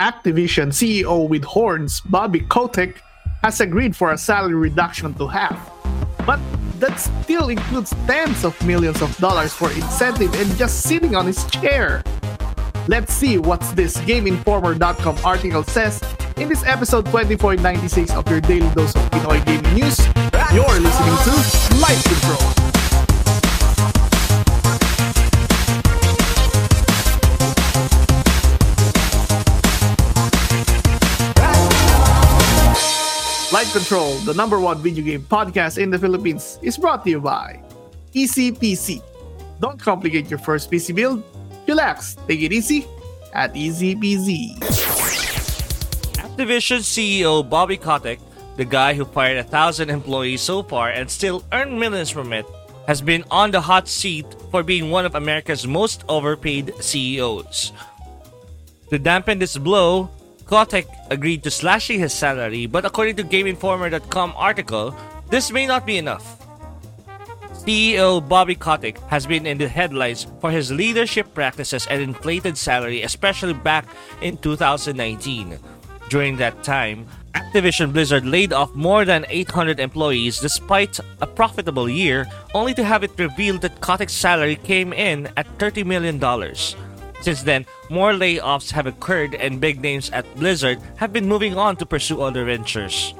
Activision CEO with horns, Bobby Kotick, has agreed for a salary reduction to half. But that still includes tens of millions of dollars for incentive and just sitting on his chair. Let's see what this GameInformer.com article says in this episode 2496 of your daily dose of Pinoy gaming news. You're listening to Light Control. Control, the number one video game podcast in the Philippines, is brought to you by EasyPC. Don't complicate your first PC build. Relax, take it easy at EasyPC. Activision CEO Bobby Kotick, the guy who fired a thousand employees so far and still earned millions from it, has been on the hot seat for being one of America's most overpaid CEOs. To dampen this blow, Kotick agreed to slashing his salary, but according to GameInformer.com article, this may not be enough. CEO Bobby Kotick has been in the headlines for his leadership practices and inflated salary, especially back in 2019. During that time, Activision Blizzard laid off more than 800 employees despite a profitable year, only to have it revealed that Kotick's salary came in at $30 million. Since then, more layoffs have occurred and big names at Blizzard have been moving on to pursue other ventures.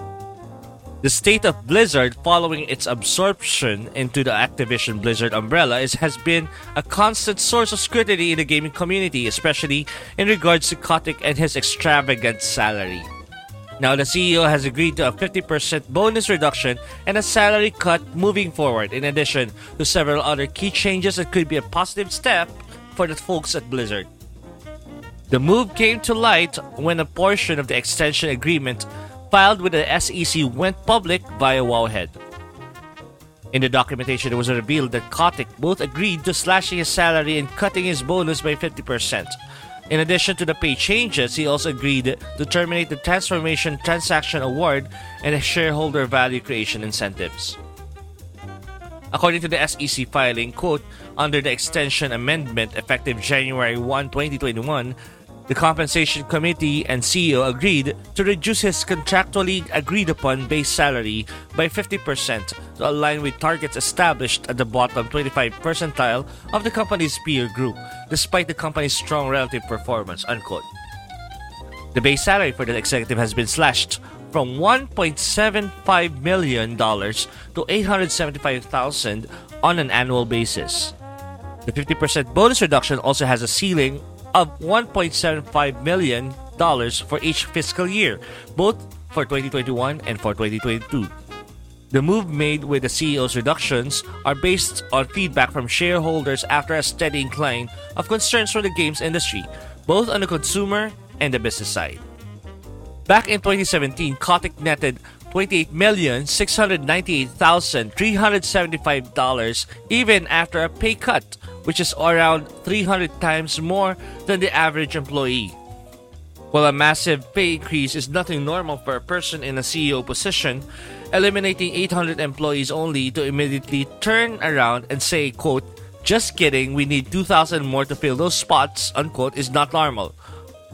The state of Blizzard following its absorption into the Activision Blizzard umbrella is, has been a constant source of scrutiny in the gaming community, especially in regards to Kotick and his extravagant salary. Now, the CEO has agreed to a 50% bonus reduction and a salary cut moving forward, in addition to several other key changes that could be a positive step for the folks at Blizzard. The move came to light when a portion of the extension agreement filed with the SEC went public via Wowhead. In the documentation, it was revealed that Kotick both agreed to slashing his salary and cutting his bonus by 50%. In addition to the pay changes, he also agreed to terminate the Transformation Transaction Award and the shareholder value creation incentives. According to the SEC filing, quote, under the extension amendment effective January 1, 2021, the Compensation Committee and CEO agreed to reduce his contractually agreed upon base salary by 50% to align with targets established at the bottom 25 percentile of the company's peer group, despite the company's strong relative performance. Unquote. The base salary for the executive has been slashed from $1.75 million to $875,000 on an annual basis. The 50% bonus reduction also has a ceiling of $1.75 million for each fiscal year, both for 2021 and for 2022. The move made with the CEO's reductions are based on feedback from shareholders after a steady incline of concerns for the games industry, both on the consumer and the business side. Back in 2017, Kotick netted $28,698,375 even after a pay cut, which is around 300 times more than the average employee. While a massive pay increase is nothing normal for a person in a CEO position, eliminating 800 employees only to immediately turn around and say, quote, just kidding, we need 2,000 more to fill those spots, unquote, is not normal.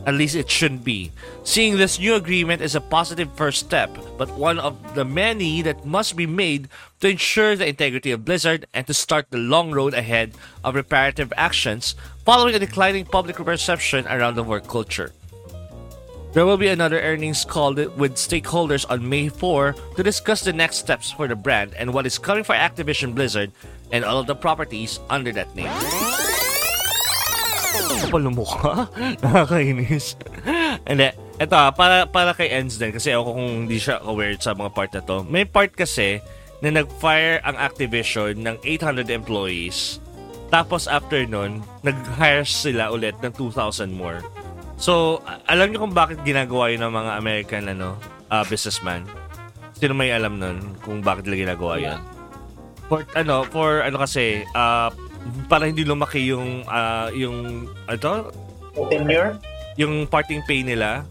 At least it shouldn't be. Seeing this new agreement is a positive first step, but one of the many that must be made to ensure the integrity of Blizzard and to start the long road ahead of reparative actions following a declining public perception around the work culture. There will be another earnings call with stakeholders on May 4 to discuss the next steps for the brand and what is coming for Activision Blizzard and all of the properties under that name. Kapal ng mukha. Nakakainis. Hindi. Ito, ah, para, para kay Enz din, kasi ako kung hindi siya aware sa mga part na to. May part kasi na nag-fire ang Activision ng 800 employees. Tapos after nun, nag-hire sila ulit ng 2,000 more. So, alam niyo kung bakit ginagawa yun ng mga American ano, uh, businessman? Sino may alam nun kung bakit nila ginagawa yun? For, ano, for ano kasi, uh, para hindi lumaki yung uh, yung ano tenure yung parting pay nila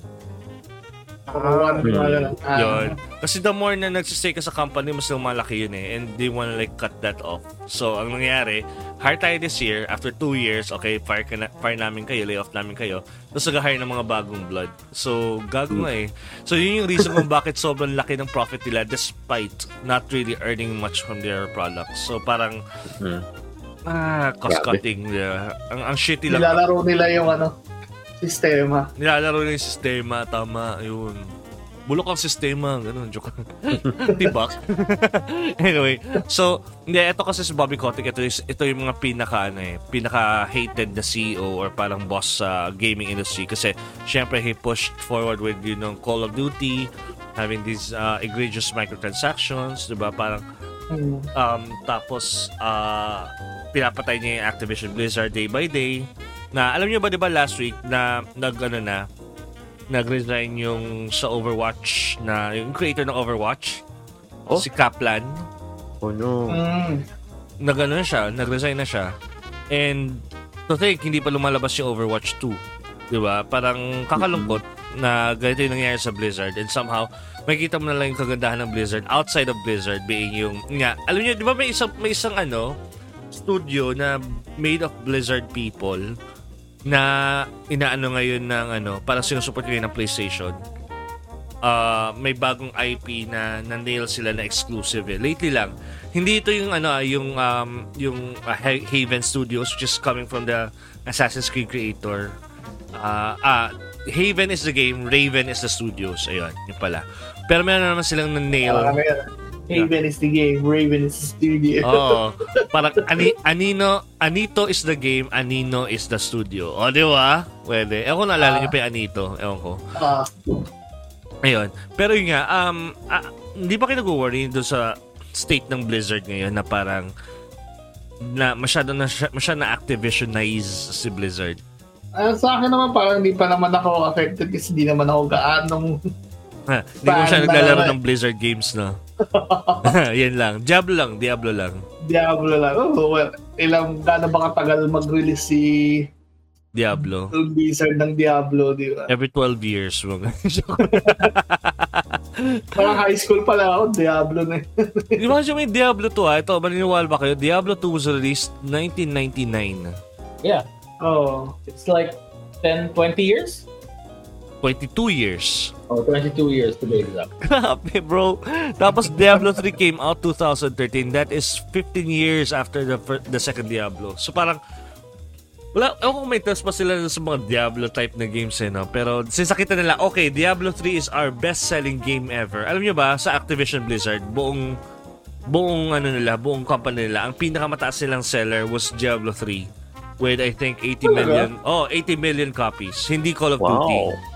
ah, Yun. Kasi the more na nagsistay ka sa company, mas lumalaki yun eh. And they wanna like cut that off. So, ang nangyari, hire tayo this year. After two years, okay, fire, ka na, fire namin kayo, lay off namin kayo. Tapos nag-hire ng mga bagong blood. So, gago nga eh. So, yun yung reason kung bakit sobrang laki ng profit nila despite not really earning much from their products. So, parang, Hmm. Ah, cost-cutting. Yeah. Ang, ang shitty lang. nilalaro nila yung ano, sistema. Nilalaro na yung sistema, tama, yun. Bulok ang sistema, ganun, joke. Tibak. anyway, so, hindi, ito kasi si Bobby Kotick, ito, is, ito yung mga pinaka, ano eh, pinaka-hated na CEO or parang boss sa gaming industry kasi, syempre, he pushed forward with, you know, Call of Duty, having these uh, egregious microtransactions, di ba, parang, Hmm. Um, tapos, ah, pinapatay niya yung Activision Blizzard day by day. Na, alam niyo ba, di ba, last week, na, nag, ano na, nag-resign yung sa Overwatch, na, yung creator ng Overwatch, Oh? si Kaplan, Oh no. Mm. nag, ano na siya, nag-resign na siya. And, to think, hindi pa lumalabas yung Overwatch 2. Di ba? Parang kakalungkot na ganito yung nangyayari sa Blizzard. And somehow, makikita mo na lang yung kagandahan ng Blizzard outside of Blizzard being yung, nga, alam niyo, di ba may isang, may isang ano, studio na made of Blizzard people na inaano ngayon ng ano, parang sinusupport ngayon ng PlayStation. Ah, may bagong IP na na-nail sila na exclusive eh. Lately lang. Hindi ito yung ano, ah, yung um, yung Ha- Haven Studios which is coming from the Assassin's Creed creator. Ah, ah, Haven is the game, Raven is the studios. Ayun, yun pala. Pero meron naman silang na-nail. Parang Haven is the game, Raven is the studio. Oo. Parang ani, Anino, Anito is the game, Anino is the studio. O, di ba? Pwede. Ewan ko naalala niyo pa yung Anito. Ewan ko. Ah, Ayun. Pero yun nga, um, ah, hindi pa kayo nag-worry doon sa state ng Blizzard ngayon na parang na masyado na masyado na Activision-nize si Blizzard. ah, sa akin naman parang hindi pa naman ako affected kasi hindi naman ako gaanong Ha, hindi ko siya naglalaro naman? ng Blizzard games na. Yan lang. Diablo lang. Diablo lang. Diablo lang. Oh, well, ilang gaano ba katagal mag-release si Diablo. Blizzard ng Diablo, di ba? Every 12 years. Mga Parang high school pa lang ako, Diablo na yun. Di ba siya may Diablo 2 ah? Ito, maniniwala ba kayo? Diablo 2 was released 1999. Yeah, oh. it's like 10, 20 years? 22 years. Or 22 years to be exact. Grabe, bro. Tapos Diablo 3 came out 2013. That is 15 years after the fir- the second Diablo. So parang wala, ewan kung may test pa sila sa mga Diablo type na games eh, no? Pero since nakita nila, okay, Diablo 3 is our best-selling game ever. Alam niyo ba, sa Activision Blizzard, buong buong ano nila, buong company nila, ang pinakamataas nilang seller was Diablo 3 with I think 80 million. Oh, 80 million copies. Hindi Call of Duty.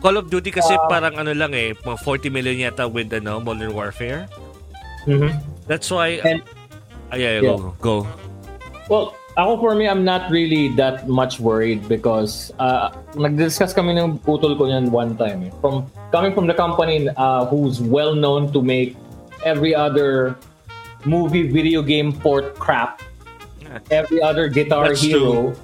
Call of Duty kasi parang ano lang eh, mga 40 million yata with ano, Modern Warfare. Mm-hmm. That's why And- ay, ay, go, go. Well, ako for me, I'm not really that much worried because uh, nag-discuss kami ng putol ko niyan one time. eh. From coming from the company uh, who's well known to make every other movie, video game port crap, every other Guitar That's Hero,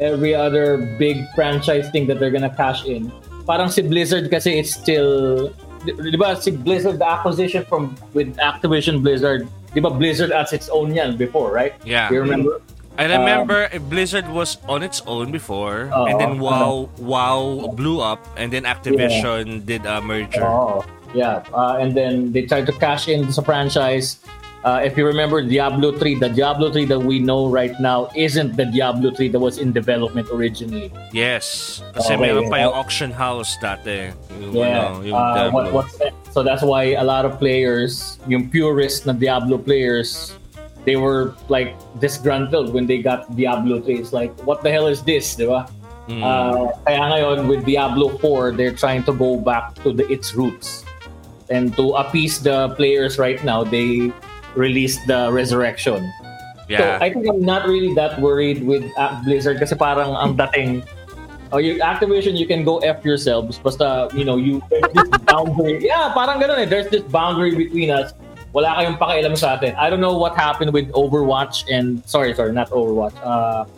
every other big franchise thing that they're gonna cash in. Parang si Blizzard kasi it's still di, di ba si Blizzard the acquisition from with Activision Blizzard di ba Blizzard as its own yan before right Yeah. you remember I remember eh, Blizzard was on its own before and then. WoW WoW blew up and then Activision did a merger. Oh, yeah. Uh, and then they tried to cash in sa franchise. Uh, if you remember Diablo 3, the Diablo 3 that we know right now isn't the Diablo 3 that was in development originally. Yes. Kasi Okay. meron pa yung auction house dati. Yung, Yeah. ano, yung Uh, what, what's that? So that's why a lot of players, yung purists na Diablo players, they were like disgruntled when they got Diablo 3. It's like, what the hell is this, di ba? Mm. Uh, kaya ngayon, with Diablo 4, they're trying to go back to the, its roots. And to appease the players right now, they released the Resurrection. So yeah. I think I'm not really that worried with uh, Blizzard kasi parang ang dating Oh, you Activision, you can go f yourselves. Basta, you know, you there's this boundary. Yeah, parang ganun eh. There's this boundary between us. Wala kayong pakialam sa atin. I don't know what happened with Overwatch and sorry, sorry, not Overwatch. Uh,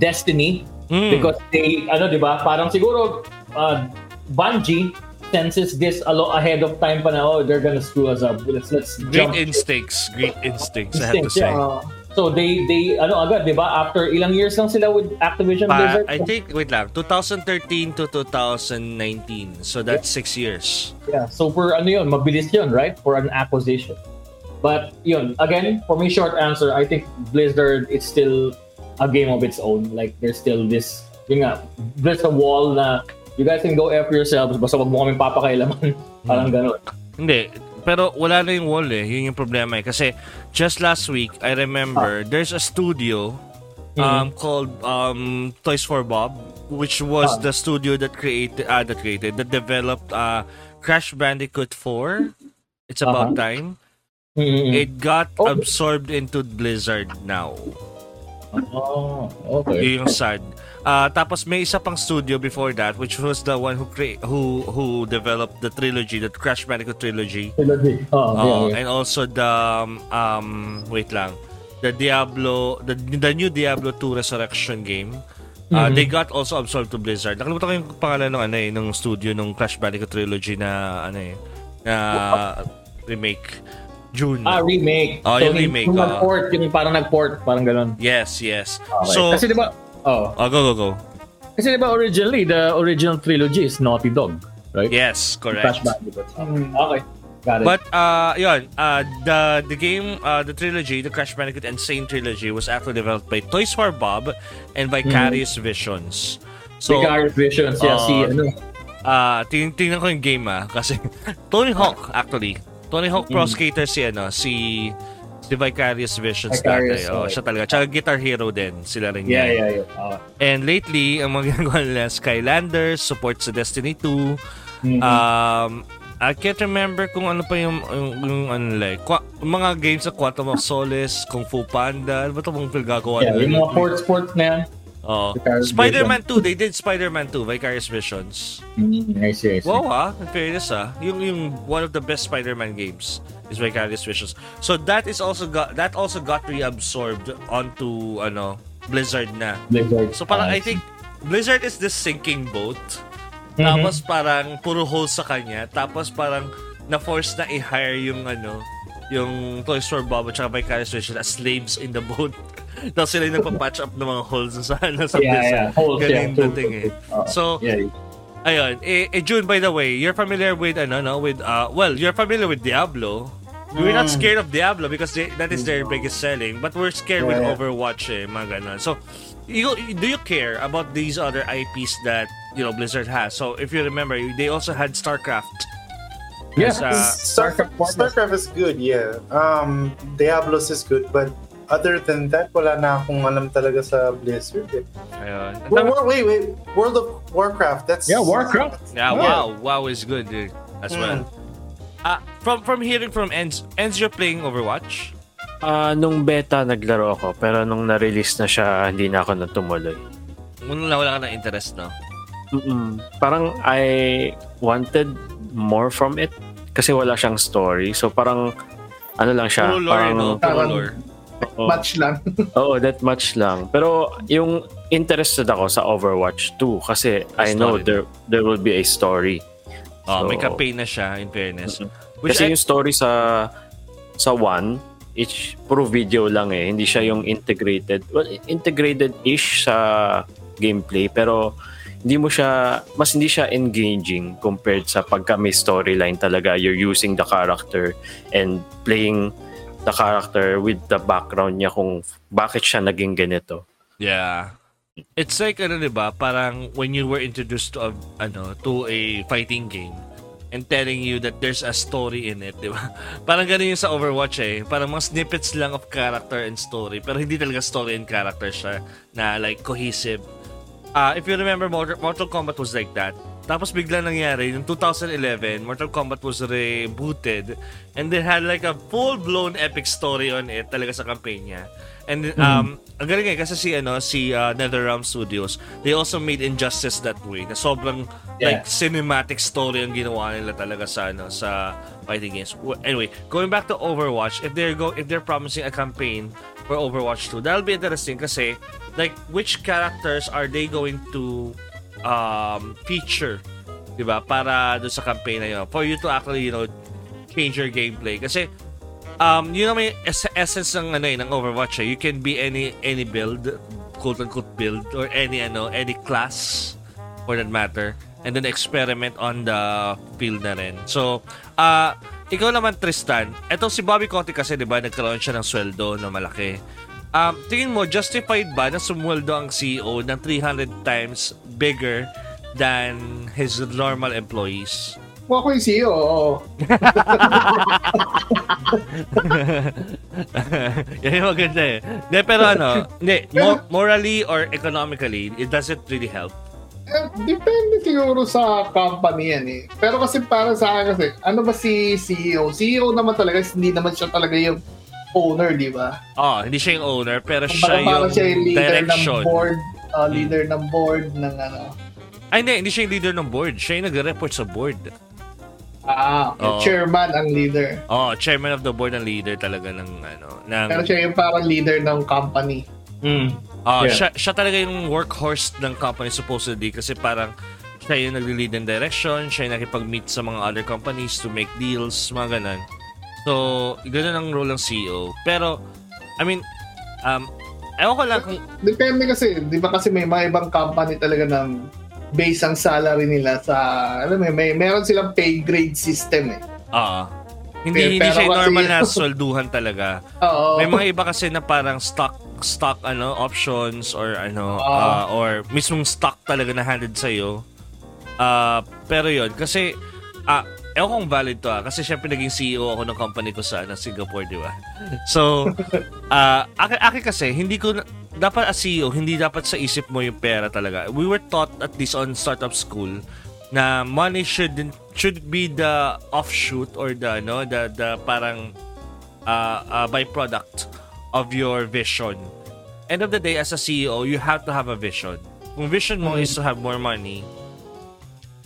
Destiny Mm. because they ano 'di ba? Parang siguro uh, Bungie senses this a lot ahead of time pa na, oh, they're gonna screw us up. Let's, let's Great jump. instincts. Great instincts, I have to say. yeah. Uh, So they, they, ano agad, di ba? After ilang years lang sila with Activision Blizzard? I think, wait lang, 2013 to 2019. So that's six years. Yeah, so for ano yun, mabilis yun, right? For an acquisition. But yun, again, for me, short answer, I think Blizzard, it's still a game of its own. Like, there's still this, yun nga, there's a wall na you guys can go after yourselves, basta wag mo kaming papakailaman. Parang ganun. Hindi, pero wala na yung wall eh. Yun yung problema eh. Kasi just last week, I remember, there's a studio um, called um, Toys for Bob, which was Ah. the studio that created, uh, that created, that developed uh, Crash Bandicoot 4. It's about Uh-huh. time. Mm-mm. It got Oh. absorbed into Blizzard now. Oh, okay. Yun yung sad. Ah, tapos may isa pang studio before that which was the one who cre- who who developed the trilogy, the Crash Bandicoot trilogy. Trilogy. Oh, Uh, yeah, yeah. and also the um, um wait lang. The Diablo the the new Diablo 2 Resurrection game. Uh, Mhm. they got also absorbed to Blizzard. Nakalimutan ko yung pangalan ng ano eh, ng studio ng Crash Bandicoot trilogy na ano eh, na remake. June. Ah, remake. Oh, yung yung- remake, Yung ah. nag-port, yung parang nag-port, parang ganun. yes, yes. Okay. So, kasi di ba, oh, oh, go, go, go. kasi di ba originally, the original trilogy is Naughty Dog, right? Yes, correct. Crash Bandicoot. Okay, got it. But uh yun, uh the the game uh the trilogy, the Crash Bandicoot Insane trilogy was actually developed by Toys for Bob and Vicarious Visions. So Vicarious Visions, yeah, si, uh, ano, uh ting tingnan ko yung game ah kasi Tony Hawk actually. Tony Hawk Pro Skater si ano, si si Vicarious Visions Vicarious, dati. Oh, siya talaga. Tsaka Guitar Hero din. Sila rin yeah, yan. yeah, yeah. Oh. And lately, ang mga ginagawa nila, Skylanders, support sa Destiny 2. Mhm. Um, I can't remember kung ano pa yung, yung, yung ano like, Qua- mga games sa Quantum of Solace, Kung Fu Panda, ano ba ito mong pinagagawa yeah, yung mga sports na yan. Vicarious Spider-Man 2, they did Spider-Man 2, Vicarious Visions. Mm, I see, I see. Wow ah, in fairness ah. Yung, yung one of the best Spider-Man games is Vicarious Visions. So that is also got, that also got reabsorbed onto, ano, Blizzard na. Blizzard. So parang Ah, I think Blizzard is this sinking boat. Mhm. Tapos parang puro holes sa kanya. Tapos parang na-force na i-hire yung ano, yung Toy Store Bob at saka Vicarious Visions as slaves in the boat. Tapos sila yung nagpa-patch up ng mga holes sa ano sa Yeah, Blizzard. yeah. Holes, Ganun yeah. dating eh. true. Ah, So, yeah, yeah. ayun. Eh, eh, June, by the way, you're familiar with, ano, no? With, uh, well, you're familiar with Diablo. We're not scared of Diablo because they, that is their biggest selling. But we're scared with Yeah. Overwatch, eh, mga ganun. So, you, do you care about these other IPs that, you know, Blizzard has? So, if you remember, they also had StarCraft. Yeah. Uh, Starcraft, Starcraft is good, yeah. Um, Diablos is good, but other than that, wala na akong alam talaga sa Blizzard. Eh. ayun. Well, wait, wait, World of Warcraft. That's Yeah, Warcraft. Yeah, Yeah. wow. WoW is good dude, as well. Uh, from from hearing from Enz, Enz, you're playing Overwatch? Ah, nung beta naglaro ako, pero nung na-release na siya, hindi na ako natumuloy. Wala, wala ka ng interest, no? Mm-mm. Parang I wanted more from it kasi wala siyang story. So parang ano lang siya, Puro lore, parang no? Puro Parang- lore. Oo, Match lang. oo, that much lang. Pero yung interested ako sa Overwatch 2 kasi I know there there will be a story. Oh, may So- campaign na siya, in fairness. Which Kasi I- yung story sa sa one, each puro video lang eh. Hindi siya yung integrated. Well, integrated-ish sa gameplay pero hindi mo siya mas hindi siya engaging compared sa pagka may storyline talaga you're using the character and playing the character with the background niya kung bakit siya naging ganito. Yeah. It's like ano 'di ba, parang when you were introduced to a, ano, to a fighting game and telling you that there's a story in it, 'di ba? Parang ganun yung sa Overwatch eh. Parang mga snippets lang of character and story, pero hindi talaga story and character siya na like cohesive. Ah, if you remember Mortal, Kombat was like that. Tapos bigla nangyari, yung 2011, Mortal Kombat was rebooted and they had like a full-blown epic story on it talaga sa campaign niya. And then, um, ang galing eh, kasi si, ano, si uh, NetherRealm Studios, they also made Injustice that way, na sobrang like Yeah. cinematic story ang ginawa nila talaga sa ano sa fighting games. Anyway, going back to Overwatch, if they're go if they're promising a campaign for Overwatch 2, that'll be interesting kasi like which characters are they going to um feature 'di ba? Para do sa campaign na yun. For you to actually, you know, change your gameplay kasi um yun naman yung es- essence ng ano eh, ng Overwatch eh. You can be any any build, quote unquote build or any ano, any class for that matter and then experiment on the field na rin. So, uh, ikaw naman Tristan, eto si Bobby Kotick kasi 'di ba nagkaroon siya ng sweldo na malaki. Um, tingin mo justified ba na sumweldo ang CEO ng 300 times bigger than his normal employees? Kung ako yung CEO, oo. Yan yung maganda eh. Hindi, pero ano, hindi, mo- morally or economically, it doesn't really help. Eh, depende siguro sa company yan eh. Pero kasi para sa akin kasi, ano ba si CEO? CEO naman talaga, hindi naman siya talaga yung owner, di ba? Oh, hindi siya yung owner, pero Kumbaga siya yung siya yung leader direction. ng board, uh, leader ng board ng ano. Ay, hindi, hindi siya yung leader ng board. Siya yung nagre-report sa board. Ah. Oo. chairman ang leader. Oh, chairman of the board ang leader talaga ng ano, ng Pero siya yung parang leader ng company. Mm. Oh, Yeah. siya, siya talaga yung workhorse ng company supposedly kasi parang siya yung nag-lead in direction, siya yung nakipag-meet sa mga other companies to make deals, mga ganun. So, ganun ang role ng CEO. Pero, I mean, um, ewan ko lang kung, Depende kasi, di ba kasi may mga ibang company talaga ng base ang salary nila sa, alam mo, may, meron silang pay grade system eh. ah, hindi, Pero- hindi pero siya kasi- normal na swelduhan talaga. Oo. May mga iba kasi na parang stock stock ano options or ano Ah. uh, or mismong stock talaga na handed sa iyo. Uh, pero yon kasi ah ewan kung valid to ah kasi syempre naging CEO ako ng company ko sa ano, Singapore, di ba? So, ah akin, akin kasi hindi ko na- dapat as CEO, hindi dapat sa isip mo yung pera talaga. We were taught at least on startup school na money should should be the offshoot or the no the the parang uh, uh, byproduct of your vision. End of the day, as a CEO, you have to have a vision. Kung vision mo is to have more money,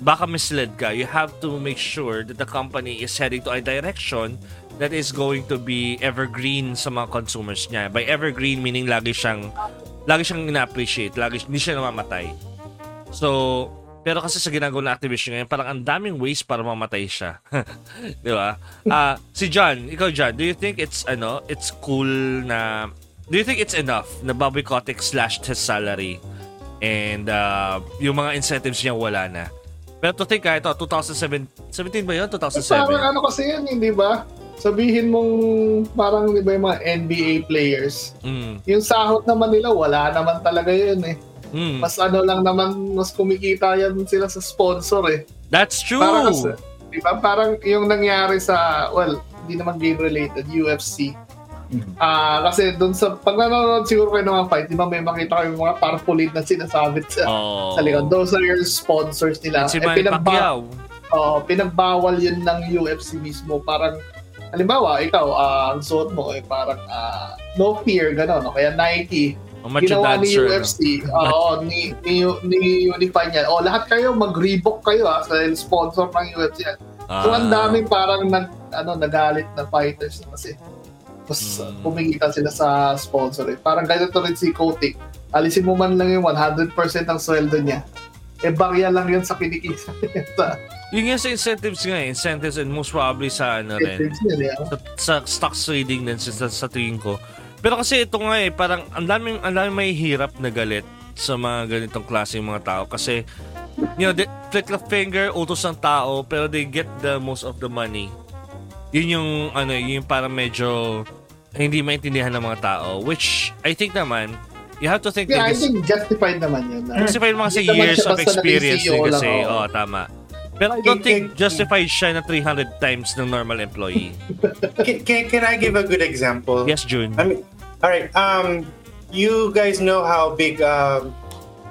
baka misled ka. You have to make sure that the company is heading to a direction that is going to be evergreen sa mga consumers niya. By evergreen, meaning lagi siyang lagi siyang ina-appreciate, lagi hindi siya namamatay. So, pero kasi sa ginagawa ng Activision ngayon, parang ang daming ways para mamatay siya. Di ba? Ah, si John, ikaw John, do you think it's ano, it's cool na do you think it's enough na Bobby Kotick slashed his salary and uh, yung mga incentives niya wala na? Pero to think, ah, ito, 2007, 17 ba yun? 2007? Parang ano kasi yan, hindi ba? Sabihin mong parang di ba yung mga NBA players, Mm, yung sahot naman nila, wala naman talaga yun eh. mm. Mas ano lang naman, mas kumikita yan sila sa sponsor eh. That's true! Parang kasi, di ba? Parang yung nangyari sa, well, hindi naman game related, UFC. Ah, kasi doon sa pag nanonood siguro kayo ng mga fight, di ba may makita kayo mga tarpaulin na sinasabit sa, oh. sa likod. Those are your sponsors nila. Si Eh, Manny Pacquiao. Oo, pinagbawal yun ng UFC mismo. Parang, halimbawa, ikaw, ah, ang suot mo, eh, parang ah, no fear, gano'n. No? Kaya Nike, Ang macho ginawa ni dancer. no? UFC, oo, ni, ni, ni unify niya. O, lahat kayo, mag-Reebok kayo, ha, sa sponsor ng UFC. yan. So, ang Ah. daming parang nag, ano, nagalit na fighters na kasi mas Mm. sila sa sponsor. Eh. Parang ganito rin si Kotick. Alisin mo man lang yung 100% ng sweldo niya. Eh, barya lang yun sa kinikita niya sa Yun nga sa incentives nga eh. Incentives and most probably sa ano rin. niya. eh. Sa, sa stocks trading din sa, sa tingin ko. Pero kasi ito nga eh, parang ang daming, ang daming may hirap na galit sa mga ganitong klase mga tao. Kasi, you know, they, click the finger, utos ng tao, pero they get the most of the money. Yun yung, ano, yun yung parang medyo hindi maintindihan ng mga tao. Which, I think naman, you have to think Yeah, I think justified naman yun. ah. kasi pa yung mga kasi naman years of experience din kasi. oo. Oo, tama. Pero I don't think justified siya na 300 times ng normal employee. Can, can, can I give a good example? yes, June. I mean, all right. Um, you guys know how big um,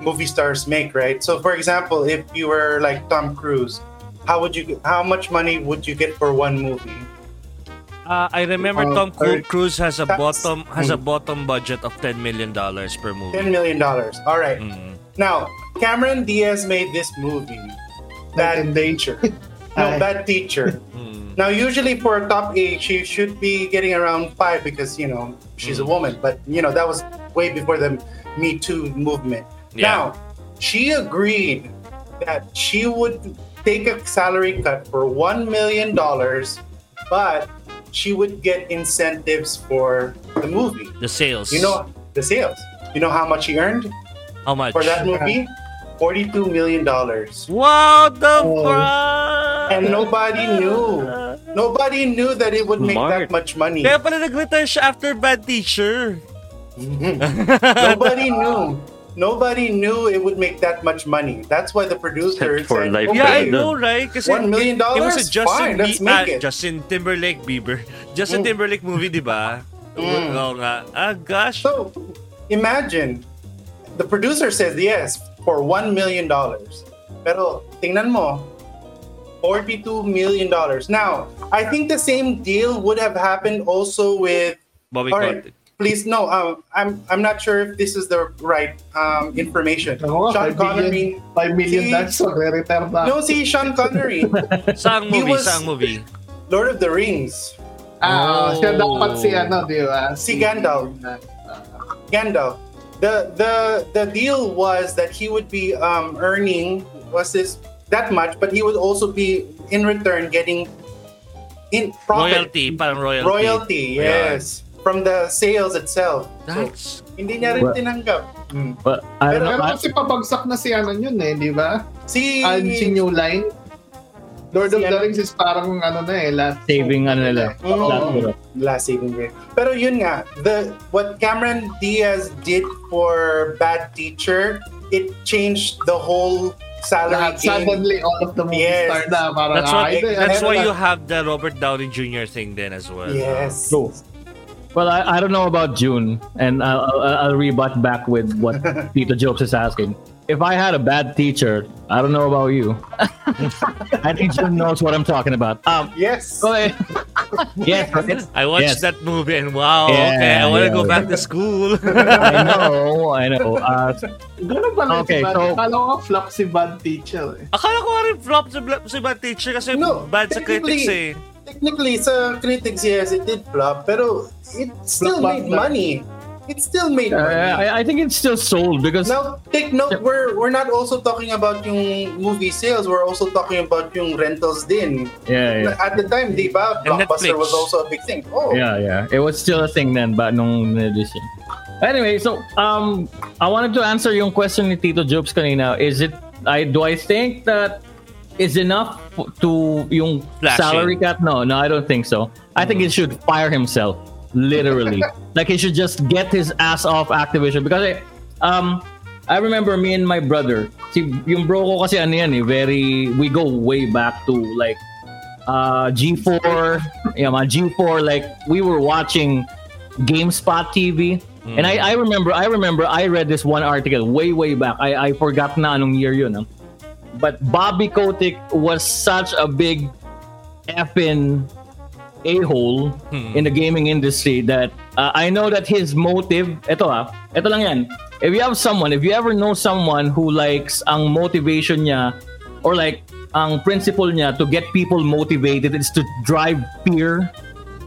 movie stars make, right? So, for example, if you were like Tom Cruise, how would you? How much money would you get for one movie? Uh, I remember Uh, Tom Cru- or- Cruise has a That's- bottom has a bottom budget of 10 million dollars per movie. Ten million dollars. All right. Mm. Now, Cameron Diaz made this movie. Bad That in danger. no, Ay. bad teacher. Mm. Now, usually for a top eight, she should be getting around five because you know she's a woman. But you know that was way before the Me Too movement. Yeah. Now, she agreed that she would take a salary cut for one million dollars, but she would get incentives for the movie. The sales. You know the sales. You know how much she earned how much? for that movie? Forty-two million dollars. Wow, the Oh. fuck! And nobody knew. Nobody knew that it would make that much money. Kaya pala nag-retire siya after Bad Teacher. Mm-hmm. Nobody knew. Nobody knew it would make that much money. That's why the producer For said, life. "Okay, Yeah, I know, right? Kasi One million dollars. it was a? Justin Fine, let's make ah, it. Justin Timberlake Bieber. Justin Mm. Timberlake movie, di ba? Mm. Oo nga. Ah, gosh. So imagine, the producer says yes for one million dollars. Pero tingnan mo, forty-two million dollars. Now, I think the same deal would have happened also with. Bobby All right, Kotick. Please no. Um, I'm I'm not sure if this is the right um, information. Ako, Sean 5 Connery. million, 5 million Si- that's re-retire na. No, see Sean Connery, Saang He movie? was- Saang movie? Lord of the Rings. Ah, Oh. siya dapat si ano, di ba? Si Gandalf. Gandalf. The the the deal was that he would be um, earning was this that much, but he would also be in return getting in profit Royalty. Parang royalty. royalty, Yeah. From the sales itself. So, That's... hindi niya rin But- tinanggap. Mm. But I don't Pero know. I- kasi pabagsak na si ano yun eh, di ba? Si And si New Line. Lord of Si the ano? Rings is parang ano na eh, last saving ano nila. Oo. Last year. last saving grace. Pero yun nga, the what Cameron Diaz did for Bad Teacher, it changed the whole salary lahat game. suddenly all of the movie Yes. star na parang That's ah, why, ito, that's ano why you have the Robert Downey Jr. thing then as well. Yes. True. Well, I, I don't know about June, and I'll, I'll, I'll rebut back with what Tito Jokes is asking. If I had a bad teacher, I don't know about you. I think June knows what I'm talking about. Um, Yes. go ahead. yes, right? I watched Yes. that movie and wow, Yeah, okay, I want to yeah. go back to school. I know, I know. Uh, Ganun pala Okay, si Bad. so- Akala ko flop si Bad Teacher eh. Akala ko rin flop si, si Bad Teacher kasi No, bad sa critics eh. Technically, sa critics, yes, it did flop, pero it still made Blockbuster. money. It still made uh, money. I, I think it's still sold because Now, take note, we're we're not also talking about yung movie sales. We're also talking about yung rentals din. yeah, yeah. At the time, di ba, Blockbuster Netflix. was also a big thing. Oh, Yeah, yeah. It was still a thing then, but nung edition. Anyway, so um, I wanted to answer yung question ni Tito Jobs kanina. Is it? I do I think that is enough to yung Flashing. salary cut? No, no, I don't think so. I think he should fire himself, literally. like he should just get his ass off Activision because I, um, I remember me and my brother. Si yung bro ko kasi ano yan eh, very we go way back to like uh, G4, yeah, mga G4. Like we were watching GameSpot TV, and I, I remember, I remember, I read this one article way, way back. I, I forgot na anong year yun. ah. But Bobby Kotick was such a big effing a-hole in the gaming industry that uh, I know that his motive, ito ah, ito lang yan. If you have someone, if you ever know someone who likes ang motivation niya or like ang principle niya to get people motivated is to drive fear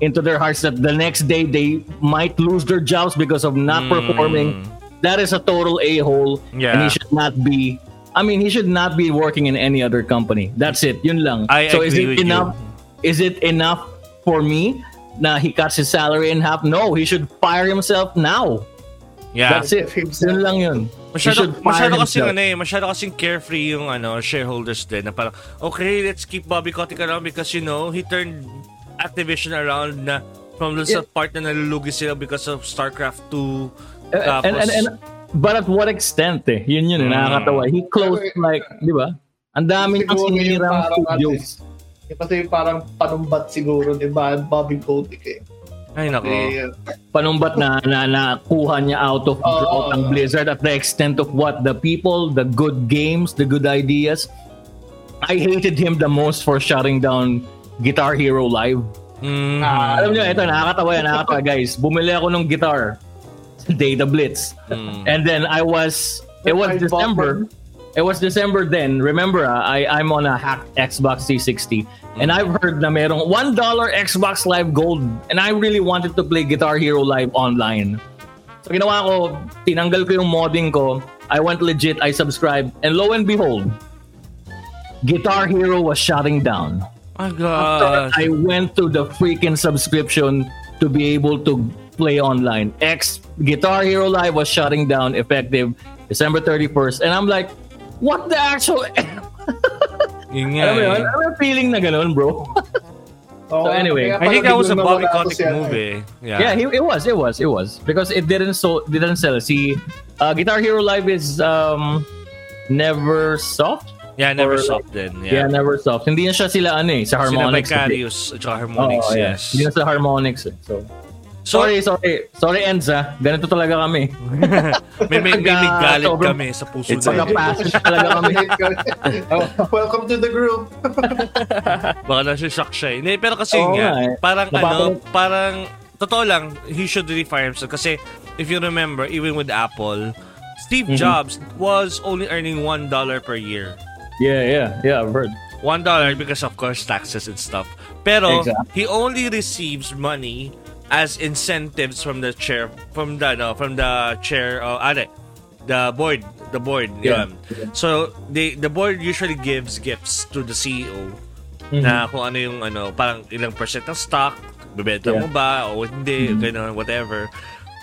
into their hearts that the next day they might lose their jobs because of not performing. That is a total a-hole and he should not be I mean, he should not be working in any other company. That's it. Yun lang. I so is it with you. enough? Is it enough for me? Na he cuts his salary in half? No, he should fire himself now. Yeah. That's it. Yun lang yun. He Masyado, should fire masyado kasing himself. ano eh, masyado kasing carefree yung ano, shareholders din na parang, okay, let's keep Bobby Kotick around because you know, he turned Activision around na from the sa Yeah. part na nalulugi sila because of StarCraft 2. Uh, Tapos, and, and, and, but at what extent eh? Yun yun, Mm. nakakatawa. He closed like, di ba? Ang dami niyang sinirang parang ano studios. eh. Kasi parang panumbat siguro ni Bad Bobby Kotick eh. ay nako. Eh, Panumbat na, na nakuha niya out of Oo. drought ang Blizzard at the extent of what? The people, the good games, the good ideas. I hated him the most for shutting down Guitar Hero Live. Mm. ah, Alam niyo, ito, nakakatawa yan, nakakatawa guys. Bumili ako ng guitar. Data Blitz. Mm. And then I was, it was December. It was December then. Remember, ah, I, I'm on a hacked Xbox 360. And I've heard na merong $1 Xbox Live Gold. And I really wanted to play Guitar Hero Live online. So ginawa ko, tinanggal ko yung modding ko. I went legit, I subscribed. And lo and behold, Guitar Hero was shutting down. My gosh. I went to the freaking subscription to be able to play online. X Guitar Hero Live was shutting down effective December 31st. And I'm like, what the actual... Yun nga Alam mo yun? eh. Alam mo feeling na ganun, bro? Oo, anyway, I think that was a biglang Bobby Kotick si ano eh. movie. Yeah. Yeah, he, it was, it was, it was because it didn't so didn't sell. See, uh, Guitar Hero Live is um never soft. Yeah, never Or- soft din. Yeah, Yeah. never soft. Hindi na siya sila ano eh, sa Sila harmonics. Vicarious at saka Oo, harmonics, yeah. yes. Hindi na sa harmonics eh. So, So, sorry, sorry. Sorry, Enza. Ganito talaga kami. may, may, may, may Pagka galit sobrang- kami sa puso It's okay. Pagka-passage talaga kami. Welcome to the group. Baka nasi-shock siya. eh. Hindi, pero kasi Oo nga, eh. parang Napapanood- ano, parang, totoo lang, he should really fire himself. Kasi, if you remember, even with Apple, Steve Mm-hmm. Jobs was only earning $1 per year. Yeah, yeah, yeah. I've heard. $1 because of course taxes and stuff. Pero, Exactly. he only receives money as incentives from the chair, from the, no, from the chair, uh, ade, the board, the board. Yeah. yun. So, they, the board usually gives gifts to the CEO Mm-hmm. na kung ano yung ano, parang ilang percent ng stock, bebenta mo Yeah. ba o hindi, Mhm. ganun, whatever.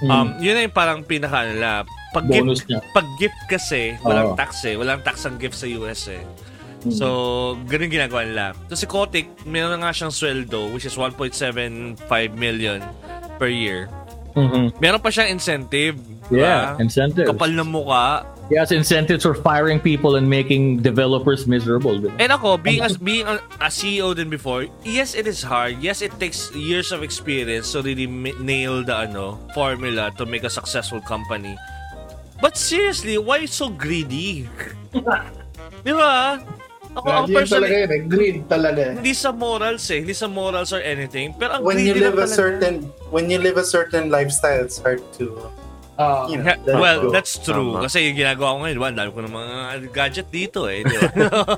Mhm. Um, yun na yung parang pinaka nila. Pag Bonus gift, niya. pag gift kasi, walang Oo. tax eh. Walang tax ang gift sa US eh. Mhm. So, ganun ginagawa nila. So, si Kotick, meron na nga siyang sweldo, which is 1.75 million per year. Mhm. Meron pa siyang incentive. Yeah, diba? incentives. Kapal ng muka. He has incentives for firing people and making developers miserable. diba? And ako, being a, being a, a CEO din before, yes, it is hard. Yes, it takes years of experience to really nail the ano formula to make a successful company. But seriously, why so greedy? Di ba? Ako, ako Yan talaga personally, yun eh. Greed talaga eh. hindi sa morals eh. Hindi sa morals or anything. Pero ang When you live a talaga. certain when you live a certain lifestyle, it's hard to Ah, you know. Yeah, well, go. that's true. Tama. Kasi yung ginagawa ko ngayon, diba, dami ko ng mga gadget dito eh. Di ba?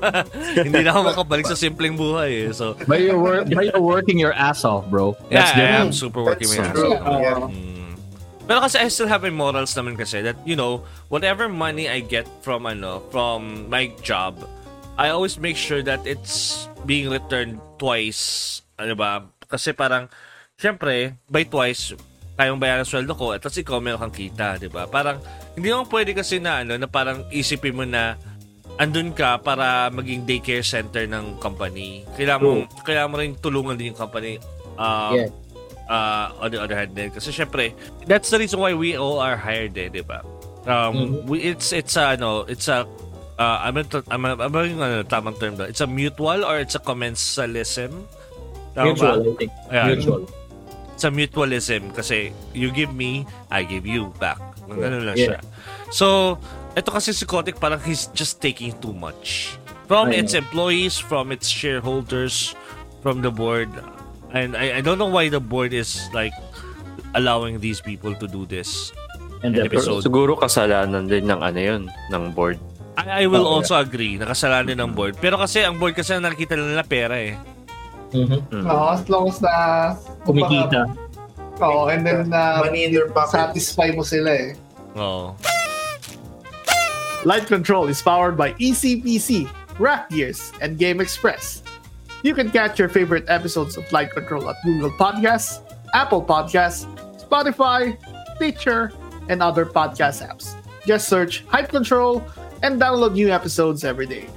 Hindi na ako makabalik sa simpleng buhay eh. So, But you're, wor- but you're working your ass off, bro. yeah, That's I different. am super working That's my ass true. off. Yeah. Mm. Pero kasi I still have my morals naman kasi that, you know, whatever money I get from, ano, from my job, I always make sure that it's being returned twice. Ano ba? Kasi parang, syempre, by twice, kayong bayaran sweldo ko, at tapos ikaw meron kang kita, di ba? Parang, hindi naman pwede kasi na, ano, na parang isipin mo na, andun ka para maging daycare center ng company. Kailangan mo, kailangan mo rin tulungan din yung company. Um, Yeah. uh, on the other hand din. Kasi syempre, that's the reason why we all are hired eh, di ba? Um, we, it's, it's a, ano, it's a, uh, I'm, to, I'm, I'm, yung ano, tamang term doon. It's a mutual or it's a commensalism? Tama ba? Mutual, I think. Ayan. Mutual. It's a mutualism kasi you give me, I give you back. Ganun lang Yeah. siya. So, ito kasi si Kotick parang he's just taking too much. From I its employees, from its shareholders, from the board. And I, I don't know why the board is like allowing these people to do this. And the Episode. Siguro kasalanan din ng ano yun, ng board. I, I will Oh, also agree, nakasalanan ng board. Pero kasi ang board kasi nakikita nila pera eh. Mhm. Mm. Oo, as long as na... Kumikita. Oo, and then na Money in their pocket. satisfy mo sila eh. Oo. Light Control is powered by ECPC, Rack Gears, and Game Express. You can catch your favorite episodes of Light Control at Google Podcasts, Apple Podcasts, Spotify, Stitcher, and other podcast apps. Just search Hype Control and download new episodes every day.